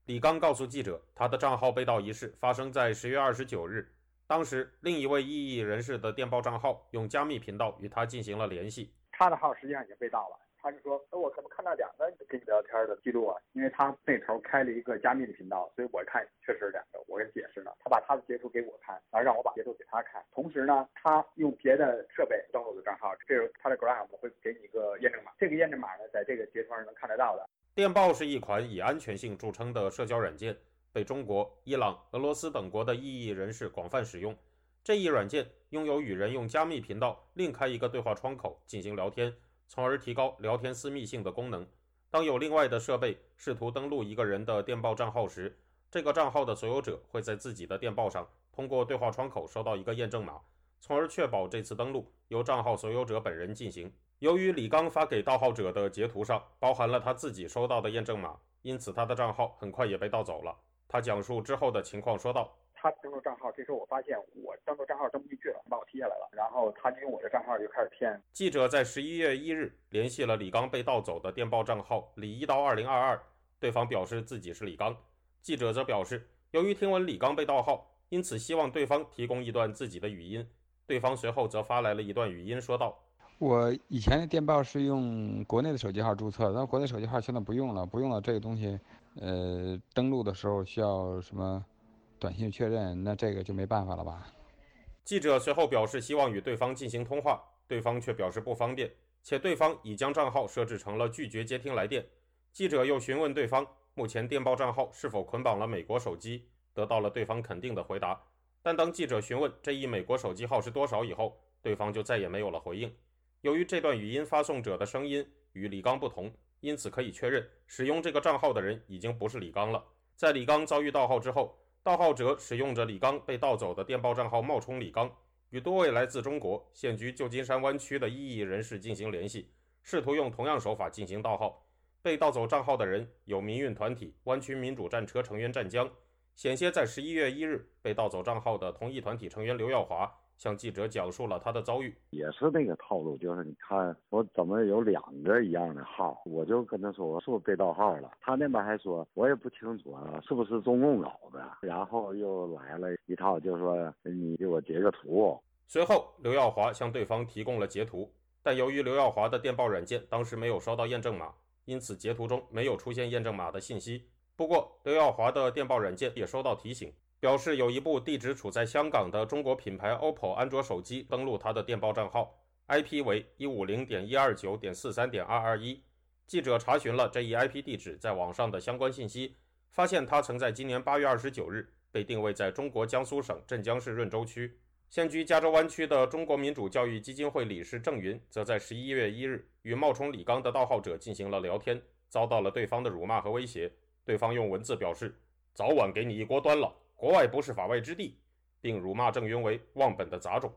S27: 李刚告诉记者，他的账号被盗一事发生在十月二十九日，当时另一位异议人士的电报账号用加密频道与他进行了联系，
S29: 他的号实际上已经被盗了。他就说：“那我可能看到两个跟你聊天的记录啊，因为他那头开了一个加密的频道，所以我看确实是两个。我跟解释了，他把他的截图给我看，然后让我把截图给他看。同时呢，他用别的设备登录我的账号，这时候他的 Gram 会给你一个验证码，这个验证码呢，在这个截图上能看得到的。
S27: 电报是一款以安全性著称的社交软件，被中国、伊朗、俄罗斯等国的异议人士广泛使用。这一软件拥有与人用加密频道另开一个对话窗口进行聊天。”从而提高聊天私密性的功能。当有另外的设备试图登录一个人的电报账号时，这个账号的所有者会在自己的电报上通过对话窗口收到一个验证码，从而确保这次登录由账号所有者本人进行。由于李刚发给盗号者的截图上包含了他自己收到的验证码，因此他的账号很快也被盗走了。他讲述之后的情况说道。
S29: 他登录账号，这时候我发现我登录账号登不进去了，把我踢下来了。然后他就用我的账号就开始骗。
S27: 记者在十一月一日联系了李刚被盗走的电报账号李一刀二零二二，对方表示自己是李刚。记者则表示，由于听闻李刚被盗号，因此希望对方提供一段自己的语音。对方随后则发来了一段语音，说道：“
S30: 我以前的电报是用国内的手机号注册，但国内手机号现在不用了，不用了。这个东西，呃，登录的时候需要什么？”短信确认，那这个就没办法了吧？
S27: 记者随后表示希望与对方进行通话，对方却表示不方便，且对方已将账号设置成了拒绝接听来电。记者又询问对方目前电报账号是否捆绑了美国手机，得到了对方肯定的回答。但当记者询问这一美国手机号是多少以后，对方就再也没有了回应。由于这段语音发送者的声音与李刚不同，因此可以确认使用这个账号的人已经不是李刚了。在李刚遭遇盗号之后。盗号者使用着李刚被盗走的电报账号冒充李刚，与多位来自中国、现居旧金山湾区的异议人士进行联系，试图用同样手法进行盗号。被盗走账号的人有民运团体湾区民主战车成员湛江，险些在十一月一日被盗走账号的同一团体成员刘耀华。向记者讲述了他的遭遇，
S31: 也是那个套路，就是你看我怎么有两个一样的号，我就跟他说我是不是被盗号了，他那边还说我也不清楚啊，是不是中共搞的，然后又来了一套，就说你给我截个图。
S27: 随后刘耀华向对方提供了截图，但由于刘耀华的电报软件当时没有收到验证码，因此截图中没有出现验证码的信息。不过刘耀华的电报软件也收到提醒。表示有一部地址处在香港的中国品牌 OPPO 安卓手机登录他的电报账号，IP 为一五零点一二九点四三点二二一。记者查询了这一 IP 地址在网上的相关信息，发现他曾在今年八月二十九日被定位在中国江苏省镇江市润州区。现居加州湾区的中国民主教育基金会理事郑云，则在十一月一日与冒充李刚的盗号者进行了聊天，遭到了对方的辱骂和威胁。对方用文字表示：“早晚给你一锅端了。”国外不是法外之地，并辱骂郑云为忘本的杂种。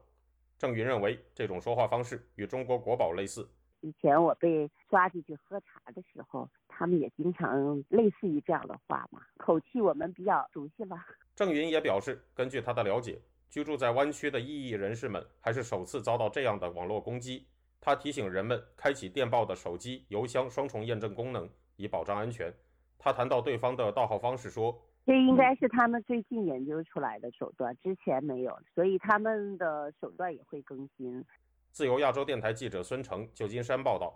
S27: 郑云认为这种说话方式与中国国宝类似，
S32: 以前我被抓进去喝茶的时候，他们也经常类似于这样的话嘛，口气我们比较熟悉了。
S27: 郑云也表示，根据他的了解，居住在湾区的异议人士们还是首次遭到这样的网络攻击。他提醒人们开启电报的手机、邮箱双重验证功能，以保障安全。他谈到对方的盗号方式说：“
S32: 这应该是他们最近研究出来的手段，之前没有，所以他们的手段也会更新。”
S27: 自由亚洲电台记者孙成，旧金山报道。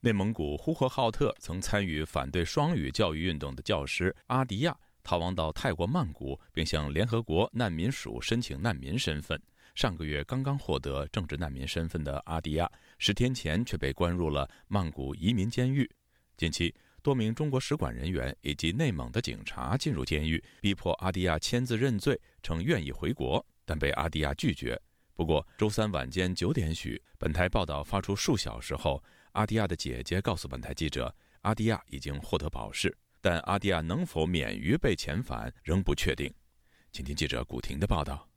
S1: 内蒙古呼和浩特曾参与反对双语教育运动的教师阿迪亚逃亡到泰国曼谷，并向联合国难民署申请难民身份。上个月刚刚获得政治难民身份的阿迪亚，十天前却被关入了曼谷移民监狱。近期，多名中国使馆人员以及内蒙的警察进入监狱，逼迫阿迪亚签字认罪，称愿意回国，但被阿迪亚拒绝。不过，周三晚间九点许，本台报道发出数小时后，阿迪亚的姐姐告诉本台记者，阿迪亚已经获得保释，但阿迪亚能否免于被遣返仍不确定。请听记者古婷的报道。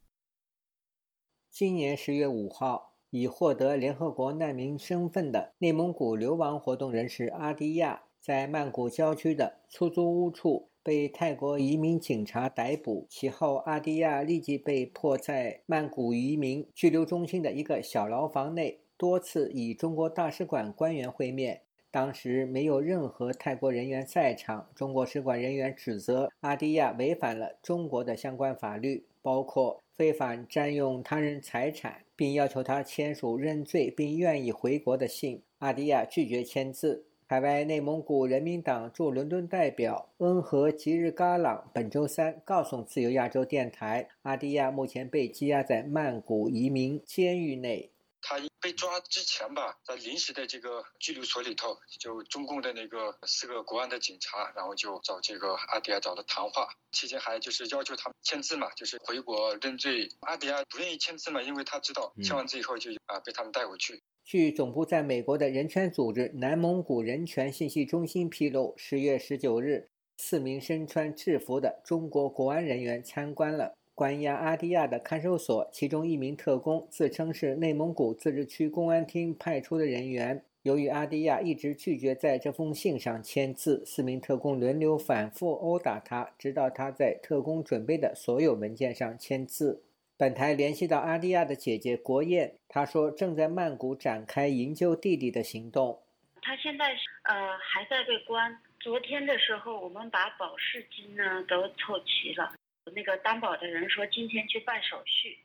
S33: 今年十月五号，已获得联合国难民身份的内蒙古流亡活动人士阿迪亚，在曼谷郊区的出租屋处被泰国移民警察逮捕。其后，阿迪亚立即被迫在曼谷移民拘留中心的一个小牢房内多次与中国大使馆官员会面，当时没有任何泰国人员在场。中国使馆人员指责阿迪亚违反了中国的相关法律，包括。非法占用他人财产，并要求他签署认罪并愿意回国的信。阿迪亚拒绝签字。海外内蒙古人民党驻伦敦代表恩和吉日嘎朗本周三告诉自由亚洲电台，阿迪亚目前被羁押在曼谷移民监狱内。
S34: 他被抓之前吧，在临时的这个拘留所里头，就中共的那个四个国安的警察，然后就找这个阿迪亚找了谈话，期间还就是要求他签字嘛，就是回国认罪。阿迪亚不愿意签字嘛，因为他知道签完字以后就啊被他们带回去。
S33: 据总部在美国的人权组织南蒙古人权信息中心披露，十月十九日，四名身穿制服的中国国安人员参观了。关押阿迪亚的看守所，其中一名特工自称是内蒙古自治区公安厅派出的人员。由于阿迪亚一直拒绝在这封信上签字，四名特工轮流反复殴打他，直到他在特工准备的所有文件上签字。本台联系到阿迪亚的姐姐国燕，她说正在曼谷展开营救弟弟的行动。
S35: 他现在呃还在被关。昨天的时候，我们把保释金呢都凑齐了。那个担保的人说今天去办手续。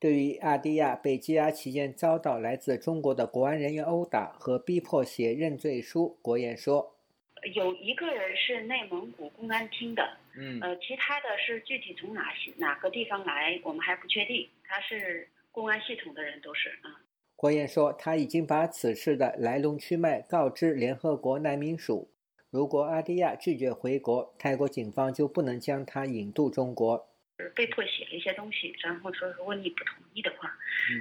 S33: 对于阿迪亚被羁押期间遭到来自中国的国安人员殴打和逼迫写认罪书，国燕说，
S35: 有一个人是内蒙古公安厅的，
S33: 嗯，
S35: 呃，其他的是具体从哪些哪个地方来，我们还不确定。他是公安系统的人，都是啊。
S33: 国燕说，他已经把此事的来龙去脉告知联合国难民署。如果阿迪亚拒绝回国，泰国警方就不能将他引渡中国。
S35: 被迫写了一些东西，然后说如果你不同意的话，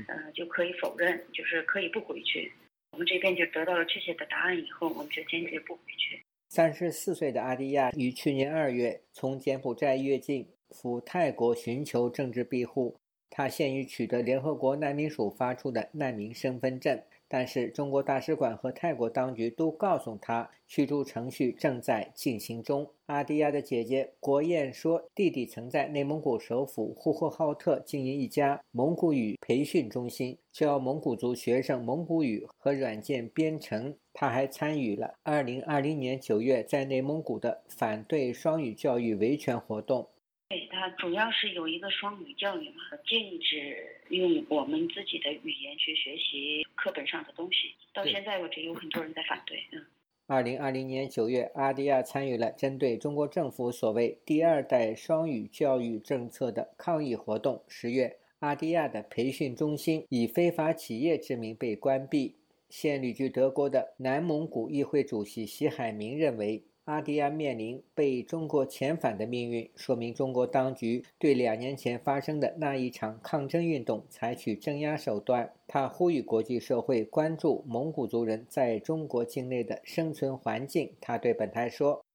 S35: 呃，就可以否认，就是可以不回去。我们这边就得到了确切的答案以后，我们就坚决不回去。
S33: 三十四岁的阿迪亚于去年二月从柬埔寨越境赴泰国寻求政治庇护，他现已取得联合国难民署发出的难民身份证。但是，中国大使馆和泰国当局都告诉他，驱逐程序正在进行中。阿迪亚的姐姐国燕说，弟弟曾在内蒙古首府呼和浩特经营一家蒙古语培训中心，教蒙古族学生蒙古语和软件编程。他还参与了2020年9月在内蒙古的反对双语教育维权活动。
S35: 对他主要是有一个双语教育嘛，禁止用我们自己的语言去学习课本上的东西。到现在为止，有很多人在反对。嗯。
S33: 二零二零年九月，阿迪亚参与了针对中国政府所谓“第二代双语教育政策”的抗议活动。十月，阿迪亚的培训中心以非法企业之名被关闭。现旅居德国的南蒙古议会主席席海明认为。阿迪亚面临被中国遣返的命运，说明中国当局对两年前发生的那一场抗争运动采取镇压手段。他呼吁国际社会关注蒙古族人在中国境内的生存环境。他对本台说：“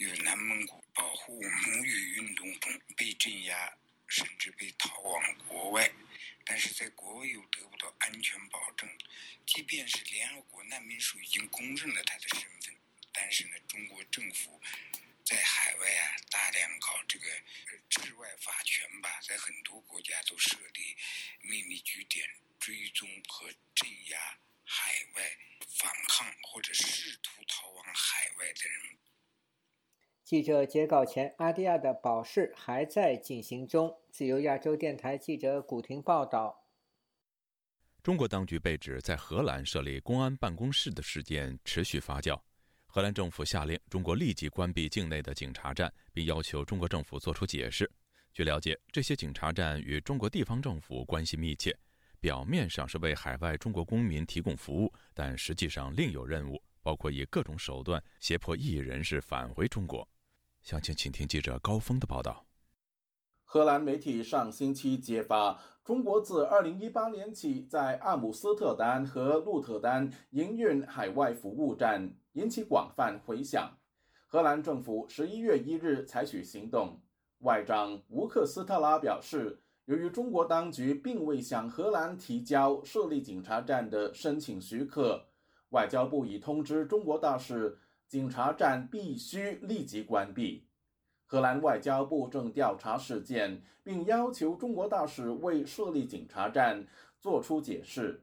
S36: 与南蒙古保护母语运动中被镇压，甚至被逃往国外，但是在国外又得不到安全保证，即便是联合国难民署已经公认了他的身份，但是呢，中国政府在海外啊大量搞这个治外法权吧，在很多国家都设立秘密据点，追踪和镇压海外反抗或者试图逃往海外的人。
S33: 记者截稿前，阿迪亚的保释还在进行中。自由亚洲电台记者古婷报道。
S1: 中国当局被指在荷兰设立公安办公室的事件持续发酵，荷兰政府下令中国立即关闭境内的警察站，并要求中国政府作出解释。据了解，这些警察站与中国地方政府关系密切，表面上是为海外中国公民提供服务，但实际上另有任务，包括以各种手段胁迫异议人士返回中国。详情，请听记者高峰的报道。
S37: 荷兰媒体上星期揭发，中国自2018年起在阿姆斯特丹和鹿特丹营运海外服务站，引起广泛回响。荷兰政府11月1日采取行动，外长吴克斯特拉表示，由于中国当局并未向荷兰提交设立警察站的申请许可，外交部已通知中国大使。警察站必须立即关闭。荷兰外交部正调查事件，并要求中国大使为设立警察站作出解释。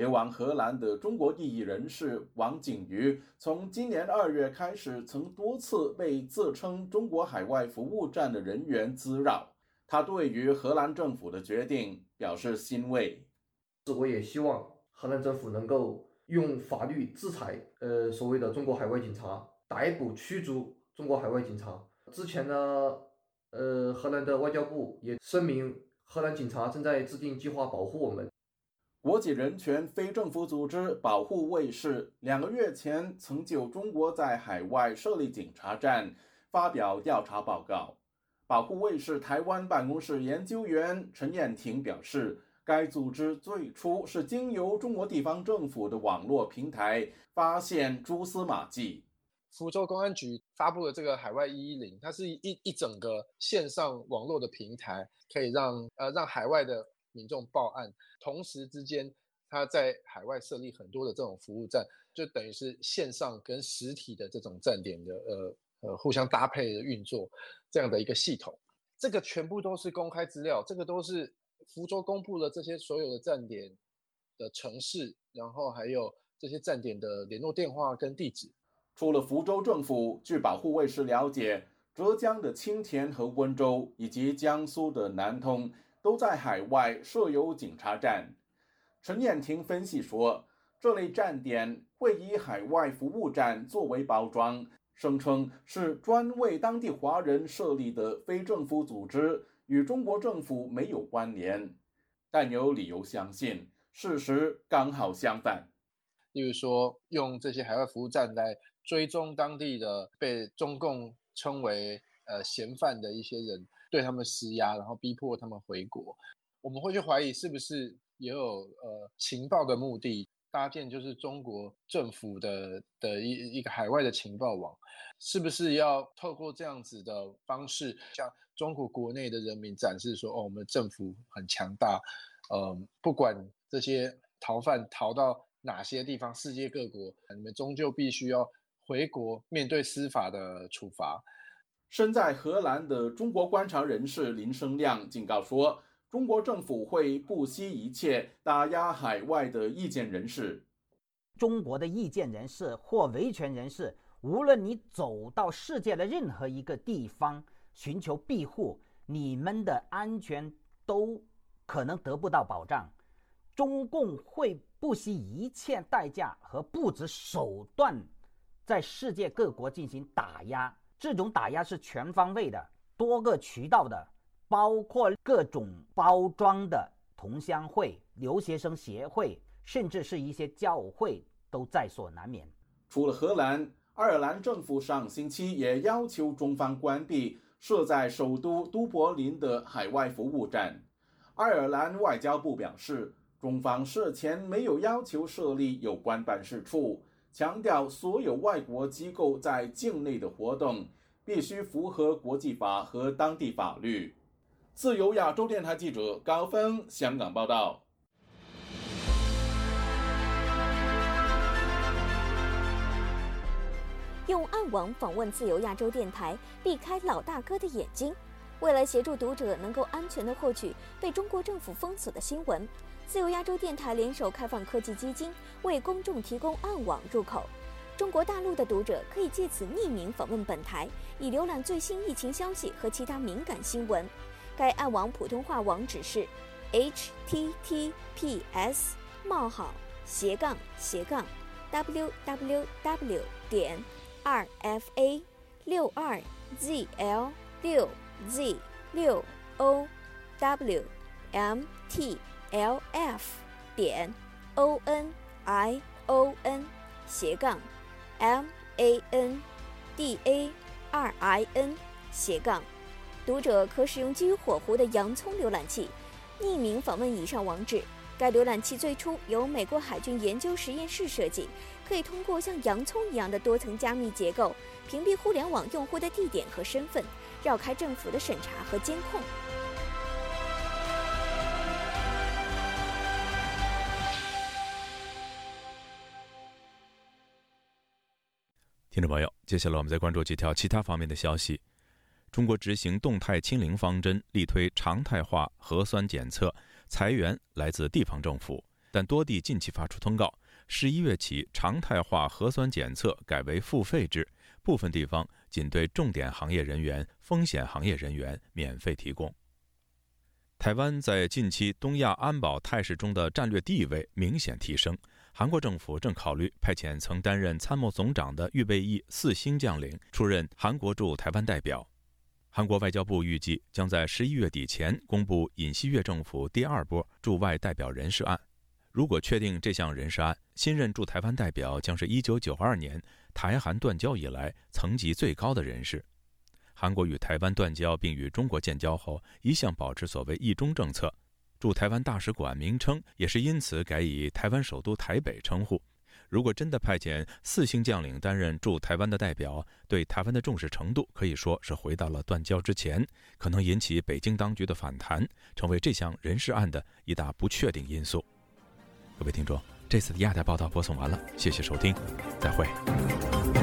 S37: 流亡荷兰的中国异议人士王景瑜，从今年二月开始，曾多次被自称中国海外服务站的人员滋扰。他对于荷兰政府的决定表示欣慰。
S38: 我也希望荷兰政府能够。用法律制裁，呃，所谓的中国海外警察，逮捕驱逐中国海外警察。之前呢，呃，荷兰的外交部也声明，荷兰警察正在制定计划保护我们。
S37: 国际人权非政府组织保护卫士两个月前曾就中国在海外设立警察站发表调查报告。保护卫士台湾办公室研究员陈燕婷表示。该组织最初是经由中国地方政府的网络平台发现蛛丝马迹。
S39: 福州公安局发布了这个海外一一零，它是一一整个线上网络的平台，可以让呃让海外的民众报案，同时之间他在海外设立很多的这种服务站，就等于是线上跟实体的这种站点的呃呃互相搭配的运作这样的一个系统。这个全部都是公开资料，这个都是。福州公布了这些所有的站点的城市，然后还有这些站点的联络电话跟地址。
S37: 除了福州政府，据保护卫士了解，浙江的青田和温州，以及江苏的南通，都在海外设有警察站。陈燕婷分析说，这类站点会以海外服务站作为包装，声称是专为当地华人设立的非政府组织。与中国政府没有关联，但有理由相信事实刚好相反。
S39: 例如说，用这些海外服务站来追踪当地的被中共称为呃嫌犯的一些人，对他们施压，然后逼迫他们回国。我们会去怀疑是不是也有呃情报的目的，搭建就是中国政府的的一一个海外的情报网，是不是要透过这样子的方式，向？中国国内的人民展示说：“哦，我们政府很强大，嗯，不管这些逃犯逃到哪些地方，世界各国，你们终究必须要回国面对司法的处罚。”
S37: 身在荷兰的中国观察人士林生亮警告说：“中国政府会不惜一切打压海外的意见人士。
S40: 中国的意见人士或维权人士，无论你走到世界的任何一个地方。”寻求庇护，你们的安全都可能得不到保障。中共会不惜一切代价和不择手段，在世界各国进行打压。这种打压是全方位的、多个渠道的，包括各种包装的同乡会、留学生协会，甚至是一些教会，都在所难免。
S37: 除了荷兰，爱尔兰政府上星期也要求中方关闭。设在首都都柏林的海外服务站，爱尔兰外交部表示，中方事前没有要求设立有关办事处，强调所有外国机构在境内的活动必须符合国际法和当地法律。自由亚洲电台记者高峰香港报道。
S41: 用暗网访问自由亚洲电台避开老大哥的眼睛为了协助读者能够安全的获取被中国政府封锁的新闻自由亚洲电台联手开放科技基金，为公众提供暗网入口。中国大陆的读者可以借此匿名访问本台，以浏览最新疫情消息和其他敏感新闻。该暗网普通话网址是 h t t p s 冒号斜杠斜杠 w w w 点 r f a 六二 z l 六 z 六 o w m t l f 点 o n i o n 斜杠 m a n d a r i n 斜杠。读者可使用基于火狐的洋葱浏览器，匿名访问以上网址。该浏览器最初由美国海军研究实验室设计，可以通过像洋葱一样的多层加密结构，屏蔽互联网用户的地点和身份，绕开政府的审查和监控。
S1: 听众朋友，接下来我们再关注几条其他方面的消息。中国执行动态清零方针，力推常态化核酸检测，裁员来自地方政府，但多地近期发出通告，十一月起常态化核酸检测改为付费制，部分地方仅对重点行业人员、风险行业人员免费提供。台湾在近期东亚安保态势中的战略地位明显提升，韩国政府正考虑派遣曾担任参谋总长的预备役四星将领出任韩国驻台湾代表。韩国外交部预计将在十一月底前公布尹锡悦政府第二波驻外代表人事案。如果确定这项人事案，新任驻台湾代表将是一九九二年台韩断交以来层级最高的人士。韩国与台湾断交并与中国建交后，一向保持所谓“一中”政策，驻台湾大使馆名称也是因此改以台湾首都台北称呼。如果真的派遣四星将领担任驻台湾的代表，对台湾的重视程度可以说是回到了断交之前，可能引起北京当局的反弹，成为这项人事案的一大不确定因素。各位听众，这次的亚太报道播送完了，谢谢收听，再会。